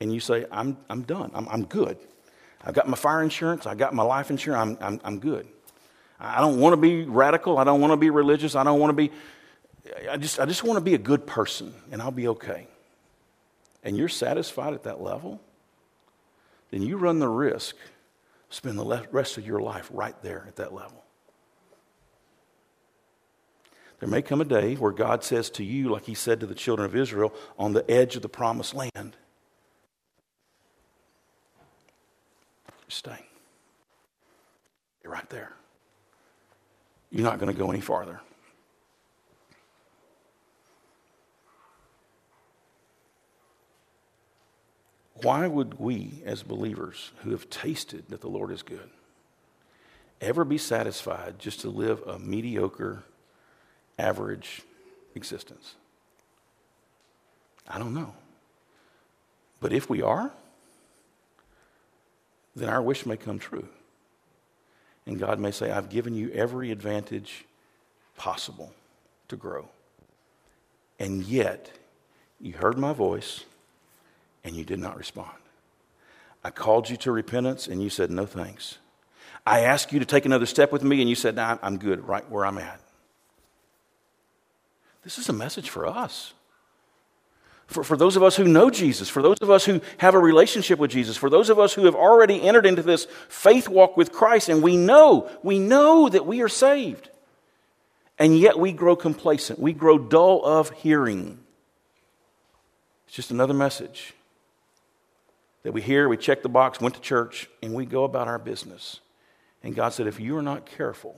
And you say, I'm, I'm done, I'm, I'm good. I've got my fire insurance, I've got my life insurance, I'm, I'm, I'm good. I don't want to be radical, I don't want to be religious, I don't want to be, I just, I just want to be a good person and I'll be okay. And you're satisfied at that level? Then you run the risk of spending the rest of your life right there at that level. There may come a day where God says to you, like He said to the children of Israel on the edge of the promised land, stay. You're right there. You're not going to go any farther. Why would we, as believers who have tasted that the Lord is good, ever be satisfied just to live a mediocre, average existence? I don't know. But if we are, then our wish may come true. And God may say, I've given you every advantage possible to grow. And yet, you heard my voice and you did not respond. I called you to repentance and you said, no thanks. I asked you to take another step with me and you said, nah, I'm good right where I'm at. This is a message for us. For, for those of us who know Jesus, for those of us who have a relationship with Jesus, for those of us who have already entered into this faith walk with Christ, and we know, we know that we are saved. And yet we grow complacent. We grow dull of hearing. It's just another message that we hear, we check the box, went to church, and we go about our business. And God said, if you are not careful,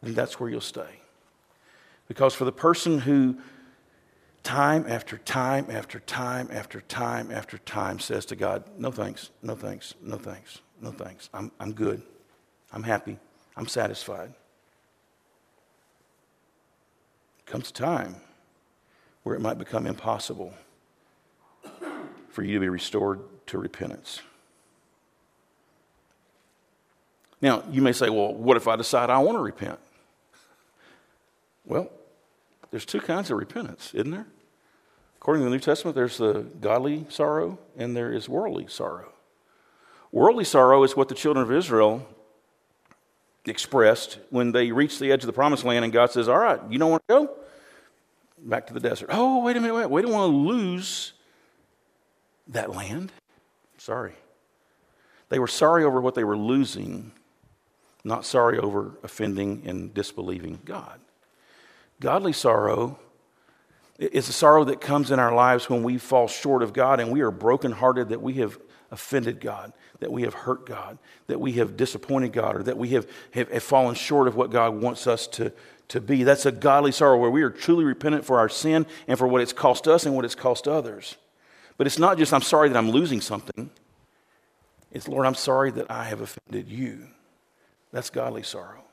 then that's where you'll stay. Because for the person who time after time after time after time after time says to God, No thanks, no thanks, no thanks, no thanks. I'm, I'm good. I'm happy. I'm satisfied. Comes a time where it might become impossible for you to be restored to repentance. Now, you may say, well, what if I decide I want to repent? Well, there's two kinds of repentance, isn't there? According to the New Testament, there's the godly sorrow and there is worldly sorrow. Worldly sorrow is what the children of Israel expressed when they reached the edge of the promised land and God says, All right, you don't want to go? Back to the desert. Oh, wait a minute, wait. We don't want to lose that land. Sorry. They were sorry over what they were losing, not sorry over offending and disbelieving God. Godly sorrow is a sorrow that comes in our lives when we fall short of God and we are brokenhearted that we have offended God, that we have hurt God, that we have disappointed God, or that we have, have, have, fallen short of what God wants us to, to be. That's a godly sorrow where we are truly repentant for our sin and for what it's cost us and what it's cost others. But it's not just, I'm sorry that I'm losing something. It's, Lord, I'm sorry that I have offended you. That's godly sorrow.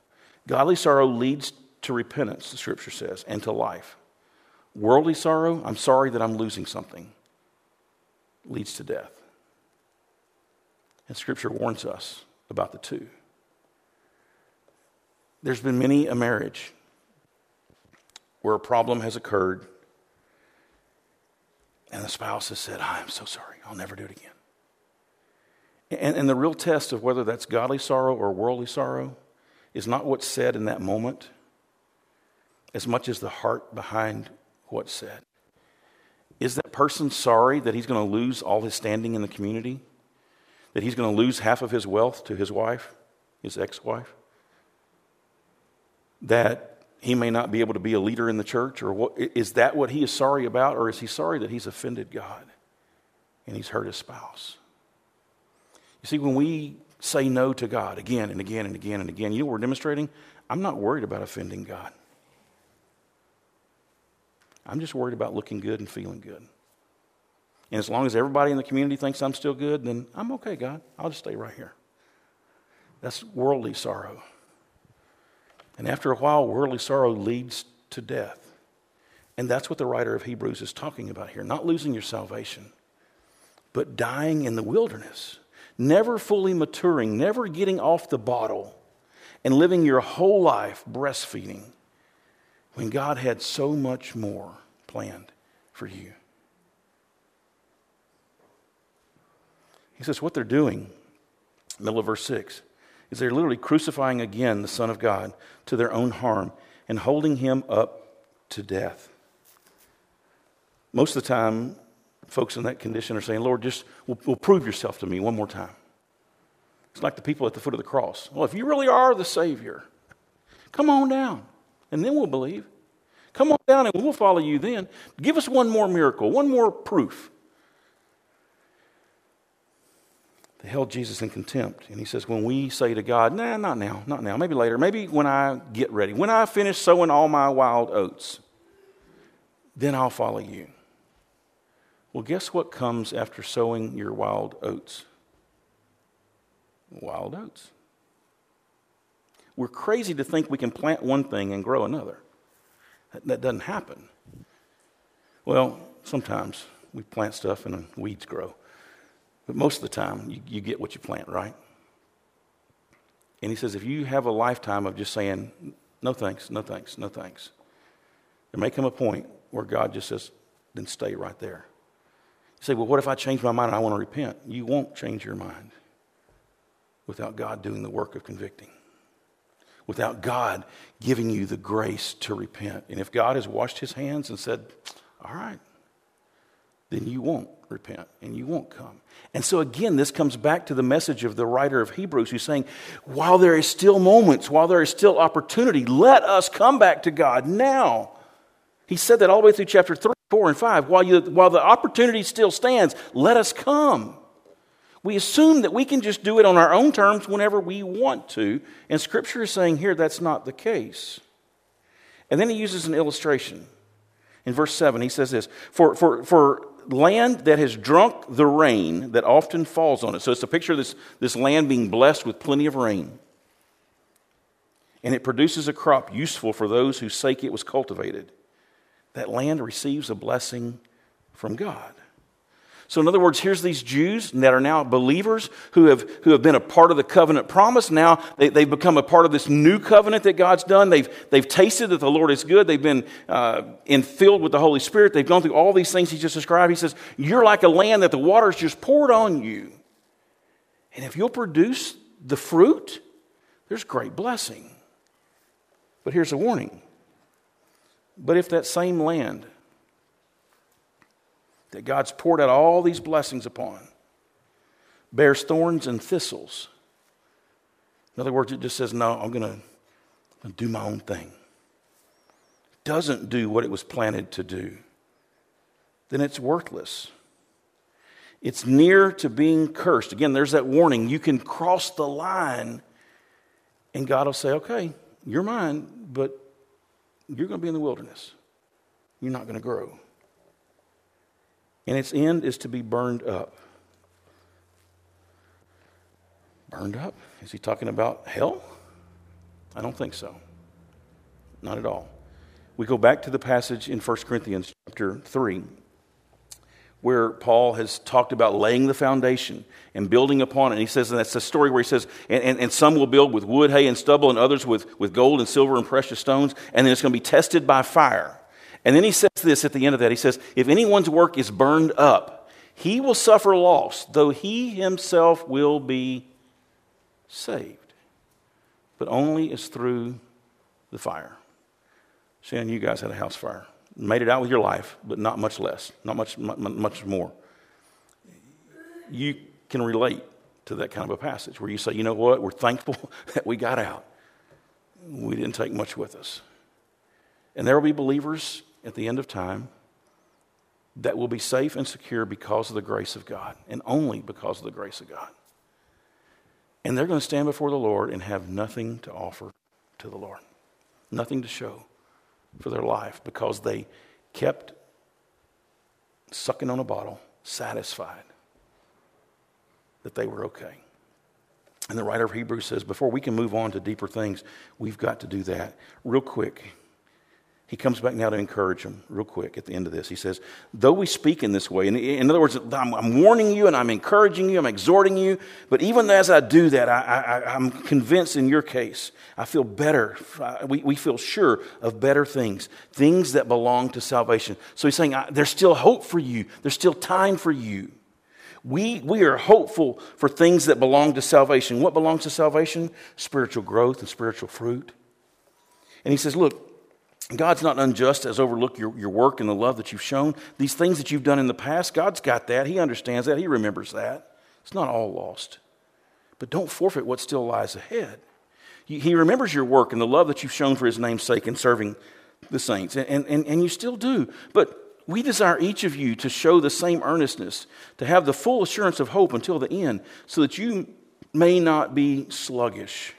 Godly sorrow leads to repentance, the scripture says, and to life. Worldly sorrow, I'm sorry that I'm losing something, leads to death. And Scripture warns us about the two. There's been many a marriage where a problem has occurred and the spouse has said, I'm so sorry, I'll never do it again. And, and the real test of whether that's godly sorrow or worldly sorrow is not what's said in that moment as much as the heart behind what's said. Is that person sorry that he's going to lose all his standing in the community? That he's going to lose half of his wealth to his wife, his ex wife? That he may not be able to be a leader in the church? Or what, is that what he is sorry about? Or is he sorry that he's offended God and he's hurt his spouse? You see, when we say no to God again and again and again and again, you know what we're demonstrating? I'm not worried about offending God. I'm just worried about looking good and feeling good. And as long as everybody in the community thinks I'm still good, then I'm okay, God. I'll just stay right here. That's worldly sorrow. And after a while, worldly sorrow leads to death. And that's what the writer of Hebrews is talking about here not losing your salvation, but dying in the wilderness, never fully maturing, never getting off the bottle, and living your whole life breastfeeding when God had so much more planned for you. He says, What they're doing, middle of verse 6, is they're literally crucifying again the Son of God to their own harm and holding him up to death. Most of the time, folks in that condition are saying, Lord, just will will prove yourself to me one more time. It's like the people at the foot of the cross. Well, if you really are the Savior, come on down and then we'll believe. Come on down and we'll follow you then. Give us one more miracle, one more proof. They held Jesus in contempt. And he says, when we say to God, nah, not now, not now, maybe later, maybe when I get ready, when I finish sowing all my wild oats, then I'll follow you. Well, guess what comes after sowing your wild oats? Wild oats. We're crazy to think we can plant one thing and grow another. That, that doesn't happen. Well, sometimes we plant stuff and weeds grow. But most of the time, you, you get what you plant, right? And he says, if you have a lifetime of just saying, No thanks, no thanks, no thanks. There may come a point where God just says, then stay right there. You say, well, what if I change my mind and I want to repent? You won't change your mind without God doing the work of convicting, without God giving you the grace to repent. And if God has washed his hands and said, all right, then you won't repent and you won't come. And so, again, this comes back to the message of the writer of Hebrews who's saying, while there is still moments, while there is still opportunity, let us come back to God now. He said that all the way through chapter 3, 4, and 5. While, you, while the opportunity still stands, let us come. We assume that we can just do it on our own terms whenever we want to. And Scripture is saying here that's not the case. And then he uses an illustration. In verse 7, he says this For, for, for land that has drunk the rain that often falls on it. So it's a picture of this, this land being blessed with plenty of rain. And it produces a crop useful for those whose sake it was cultivated. That land receives a blessing from God. So, in other words, here's these Jews that are now believers who have, who have been a part of the covenant promise. Now they, they've become a part of this new covenant that God's done. They've, they've tasted that the Lord is good. They've been uh, infilled with the Holy Spirit. They've gone through all these things He just described. He says, You're like a land that the water's just poured on you. And if you'll produce the fruit, there's great blessing. But here's a warning. But if that same land that God's poured out all these blessings upon bears thorns and thistles. In other words, it just says, No, I'm going to do my own thing. Doesn't do what it was planted to do, then it's worthless. It's near to being cursed. Again, there's that warning. You can cross the line, and God will say, Okay, you're mine, but you're going to be in the wilderness. You're not going to grow and its end is to be burned up. Burned up? Is he talking about hell? I don't think so. Not at all. We go back to the passage in 1 Corinthians chapter 3 where Paul has talked about laying the foundation and building upon it. And he says, and that's a story where he says, and, and, and, some will build with wood, hay, and stubble, and others with, with gold and silver and precious stones, and then it's going to be tested by fire. And then he says this at the end of that. He says, If anyone's work is burned up, he will suffer loss, though he himself will be saved. But only as through the fire. Shannon, you guys had a house fire. Made it out with your life, but not much less, not much, much more. You can relate to that kind of a passage where you say, you know what, we're thankful that we got out. We didn't take much with us. And there will be believers at the end of time that will be safe and secure because of the grace of God and only because of the grace of God. And they're going to stand before the Lord and have nothing to offer to the Lord, nothing to show for their life because they kept sucking on a bottle, satisfied that they were okay. And the writer of Hebrews says, before we can move on to deeper things, we've got to do that. Real quick, he comes back now to encourage them real quick at the end of this. He says, Though we speak in this way, in other words, I'm, warning you and I'm encouraging you, I'm exhorting you, but even as I do that, I, am convinced in your case, I feel better. We, we feel sure of better things, things that belong to salvation. So he's saying, There's still hope for you, there's still time for you. We, we are hopeful for things that belong to salvation. What belongs to salvation? Spiritual growth and spiritual fruit. And he says, Look, God's not unjust as overlook your, your work and the love that you've shown. These things that you've done in the past, God's got that. He understands that. He remembers that. It's not all lost. But don't forfeit what still lies ahead. He remembers your work and the love that you've shown for His name's sake in serving the saints. And, and, and you still do. But we desire each of you to show the same earnestness, to have the full assurance of hope until the end, so that you may not be sluggish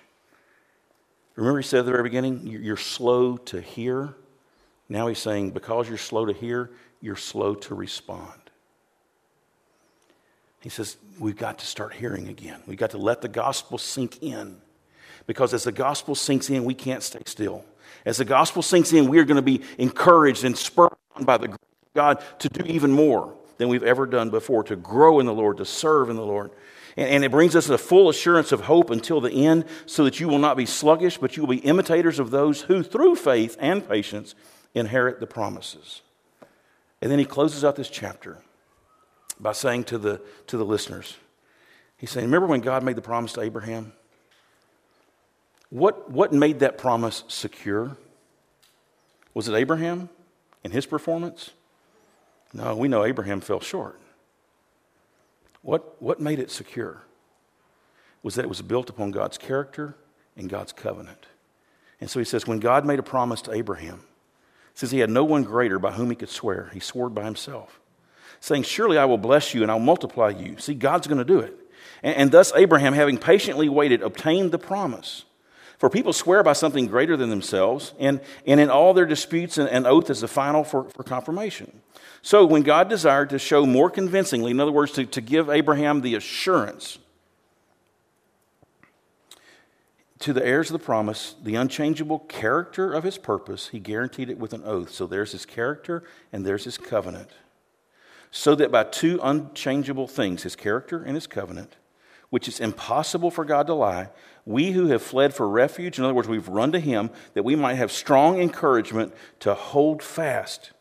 Remember, he said at the very beginning, you're slow to hear. Now he's saying, because you're slow to hear, you're slow to respond. He says, we've got to start hearing again. We've got to let the gospel sink in. Because as the gospel sinks in, we can't stay still. As the gospel sinks in, we are going to be encouraged and spurred on by the God to do even more than we've ever done before, to grow in the Lord, to serve in the Lord. And, and it brings us a full assurance of hope until the end, so that you will not be sluggish, but you will be imitators of those who, through faith and patience, inherit the promises. And then he closes out this chapter by saying to the, to the listeners, He's saying, Remember when God made the promise to Abraham? What, what made that promise secure? Was it Abraham and his performance? No, we know Abraham fell short. What, what made it secure? Was that it was built upon God's character and God's covenant. And so he says, when God made a promise to Abraham, says he had no one greater by whom he could swear. He swore by himself, saying, Surely I will bless you and I'll multiply you. See, God's going to do it. And, and thus Abraham, having patiently waited, obtained the promise. For people swear by something greater than themselves, and, and in all their disputes, an, an oath is the final for, for confirmation. So, when God desired to show more convincingly, in other words, to, to give Abraham the assurance to the heirs of the promise, the unchangeable character of his purpose, he guaranteed it with an oath. So, there's his character and there's his covenant. So that by two unchangeable things, his character and his covenant, which is impossible for God to lie, we who have fled for refuge, in other words, we've run to Him, that we might have strong encouragement to hold fast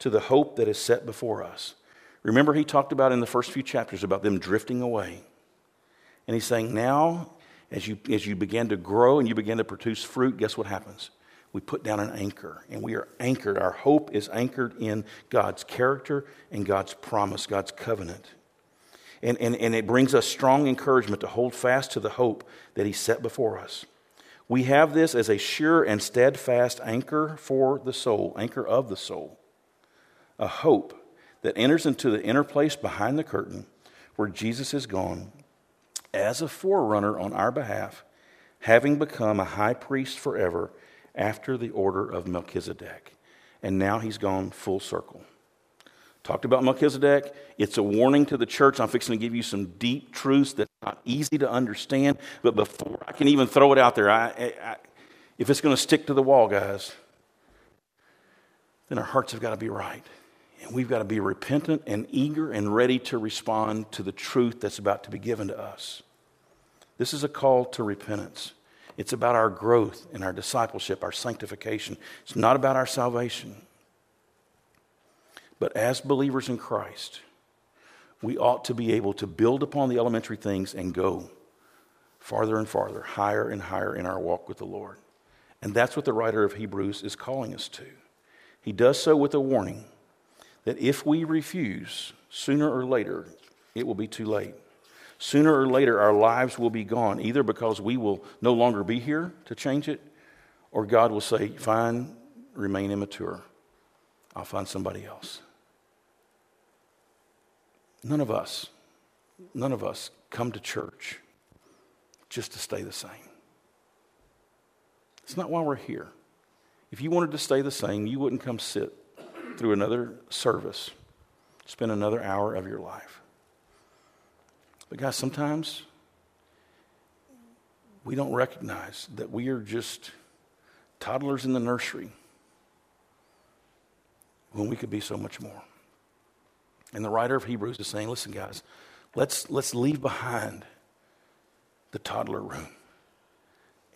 to the hope that is set before us. Remember, He talked about in the first few chapters about them drifting away. And He's saying, now, as you, as you begin to grow and you begin to produce fruit, guess what happens? We put down an anchor, and we are anchored. Our hope is anchored in God's character and God's promise, God's covenant and, and, and it brings us strong encouragement to hold fast to the hope that He set before us. We have this as a sure and steadfast anchor for the soul, anchor of the soul, a hope that enters into the inner place behind the curtain where Jesus is gone as a forerunner on our behalf, having become a high priest forever after the order of Melchizedek. And now he's gone full circle. Talked about Melchizedek. It's a warning to the church. I'm fixing to give you some deep truths that are not easy to understand. But before I can even throw it out there, I, I, if it's going to stick to the wall, guys, then our hearts have got to be right. And we've got to be repentant and eager and ready to respond to the truth that's about to be given to us. This is a call to repentance. It's about our growth and our discipleship, our sanctification. It's not about our salvation. But as believers in Christ, we ought to be able to build upon the elementary things and go farther and farther, higher and higher in our walk with the Lord. And that's what the writer of Hebrews is calling us to. He does so with a warning that if we refuse, sooner or later, it will be too late. Sooner or later, our lives will be gone, either because we will no longer be here to change it, or God will say, Fine, remain immature. I'll find somebody else. None of us, none of us come to church just to stay the same. It's not why we're here. If you wanted to stay the same, you wouldn't come sit through another service, spend another hour of your life. But, guys, sometimes we don't recognize that we are just toddlers in the nursery when we could be so much more. And the writer of Hebrews is saying, listen, guys, let's, let's leave behind the toddler room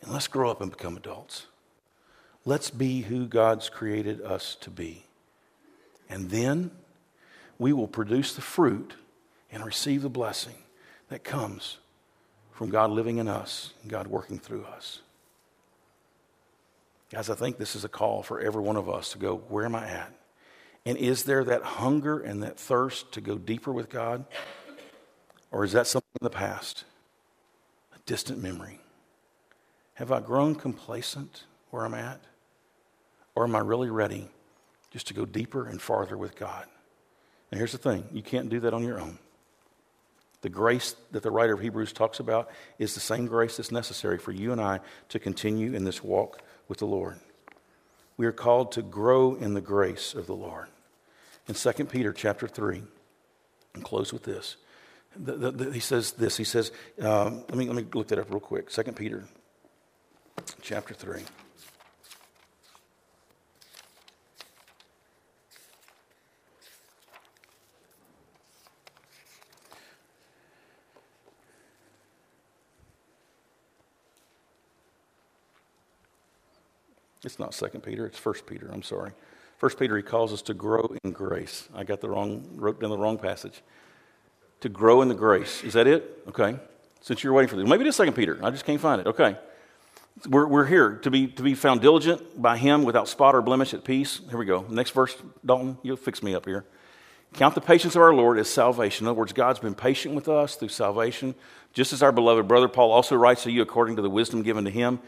and let's grow up and become adults. Let's be who God's created us to be. And then we will produce the fruit and receive the blessing that comes from God living in us and God working through us. Guys, I think this is a call for every one of us to go, where am I at? And is there that hunger and that thirst to go deeper with God? Or is that something in the past? A distant memory? Have I grown complacent where I'm at? Or am I really ready just to go deeper and farther with God? And here's the thing you can't do that on your own. The grace that the writer of Hebrews talks about is the same grace that's necessary for you and I to continue in this walk with the Lord. We are called to grow in the grace of the Lord in 2 Peter chapter 3, and close with this. The, the, the, he says this. He says, um, let, me, let me look that up real quick. 2 Peter chapter 3. It's not Second Peter, it's First Peter, I'm sorry. First Peter, he calls us to grow in grace. I got the wrong, wrote down the wrong passage. To grow in the grace. Is that it? Okay. Since you're waiting for this. Maybe it is Second Peter. I just can't find it. Okay. We're, we're here to be, to be found diligent by him without spot or blemish at peace. Here we go. Next verse, Dalton, you'll fix me up here. Count the patience of our Lord as salvation. In other words, God's been patient with us through salvation, just as our beloved brother Paul also writes to you according to the wisdom given to him.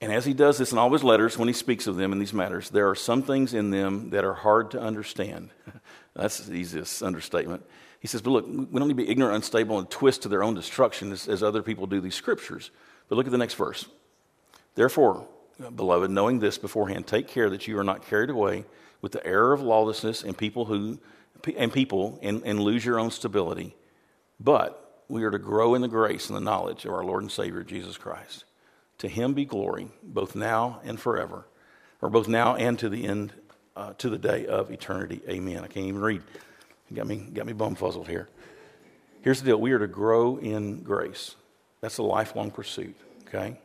And as he does this in all his letters, when he speaks of them in these matters, there are some things in them that are hard to understand. That's the easiest understatement. He says, But look, we don't need to be ignorant, unstable, and twist to their own destruction as, as other people do these scriptures. But look at the next verse. Therefore, beloved, knowing this beforehand, take care that you are not carried away with the error of lawlessness and people who and people and, and lose your own stability. But we are to grow in the grace and the knowledge of our Lord and Savior Jesus Christ. To him be glory, both now and forever, or both now and to the end, uh, to the day of eternity. Amen. I can't even read. You got me, got me bumfuzzled here. Here's the deal we are to grow in grace. That's a lifelong pursuit, okay?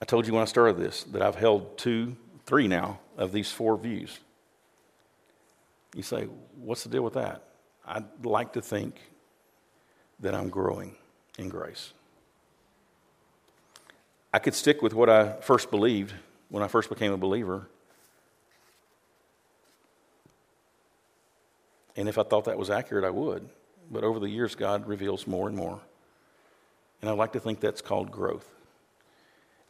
I told you when I started this that I've held two, three now of these four views. You say, what's the deal with that? I'd like to think that I'm growing in grace. I could stick with what I first believed when I first became a believer. And if I thought that was accurate, I would. But over the years, God reveals more and more. And I like to think that's called growth.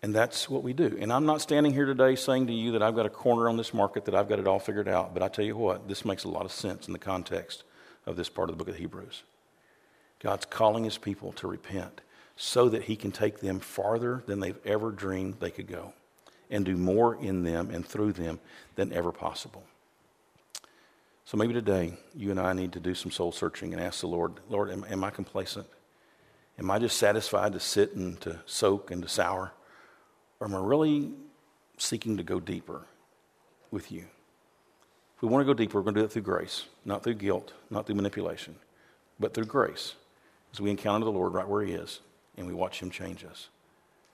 And that's what we do. And I'm not standing here today saying to you that I've got a corner on this market, that I've got it all figured out. But I tell you what, this makes a lot of sense in the context of this part of the book of Hebrews. God's calling his people to repent so that he can take them farther than they've ever dreamed they could go and do more in them and through them than ever possible. So maybe today you and I need to do some soul searching and ask the Lord, Lord, am, am I complacent? Am I just satisfied to sit and to soak and to sour? Or am I really seeking to go deeper with you? If we want to go deeper, we're going to do it through grace, not through guilt, not through manipulation, but through grace as we encounter the Lord right where He is and we watch Him change us.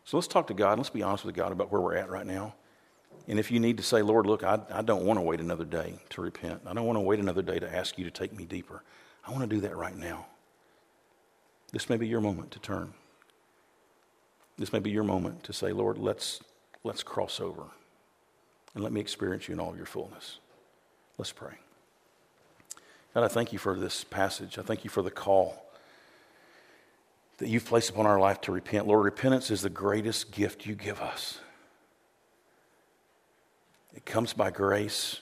So let's talk to God. Let's be honest with God about where we're at right now. And if you need to say, Lord, look, I, I don't want to wait another day to repent. I don't want to wait another day to ask you to take me deeper. I want to do that right now. This may be your moment to turn. This may be your moment to say, Lord, let's, let's cross over and let me experience you in all of your fullness. Let's pray. God, I thank you for this passage. I thank you for the call that you've placed upon our life to repent. Lord, repentance is the greatest gift you give us. It comes by grace,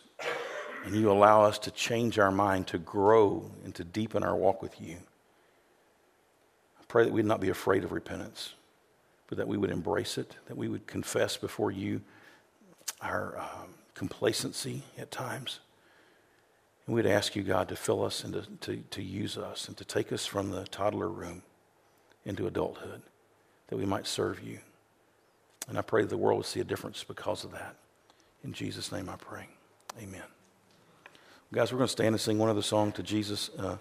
and you allow us to change our mind, to grow, and to deepen our walk with you. I pray that we'd not be afraid of repentance, but that we would embrace it, that we would confess before you our um, complacency at times. And we'd ask you, God, to fill us and to, to, to use us and to take us from the toddler room into adulthood, that we might serve you. And I pray that the world would see a difference because of that. In Jesus' name I pray. Amen. Guys, we're going to stand and sing one other song to Jesus. Uh,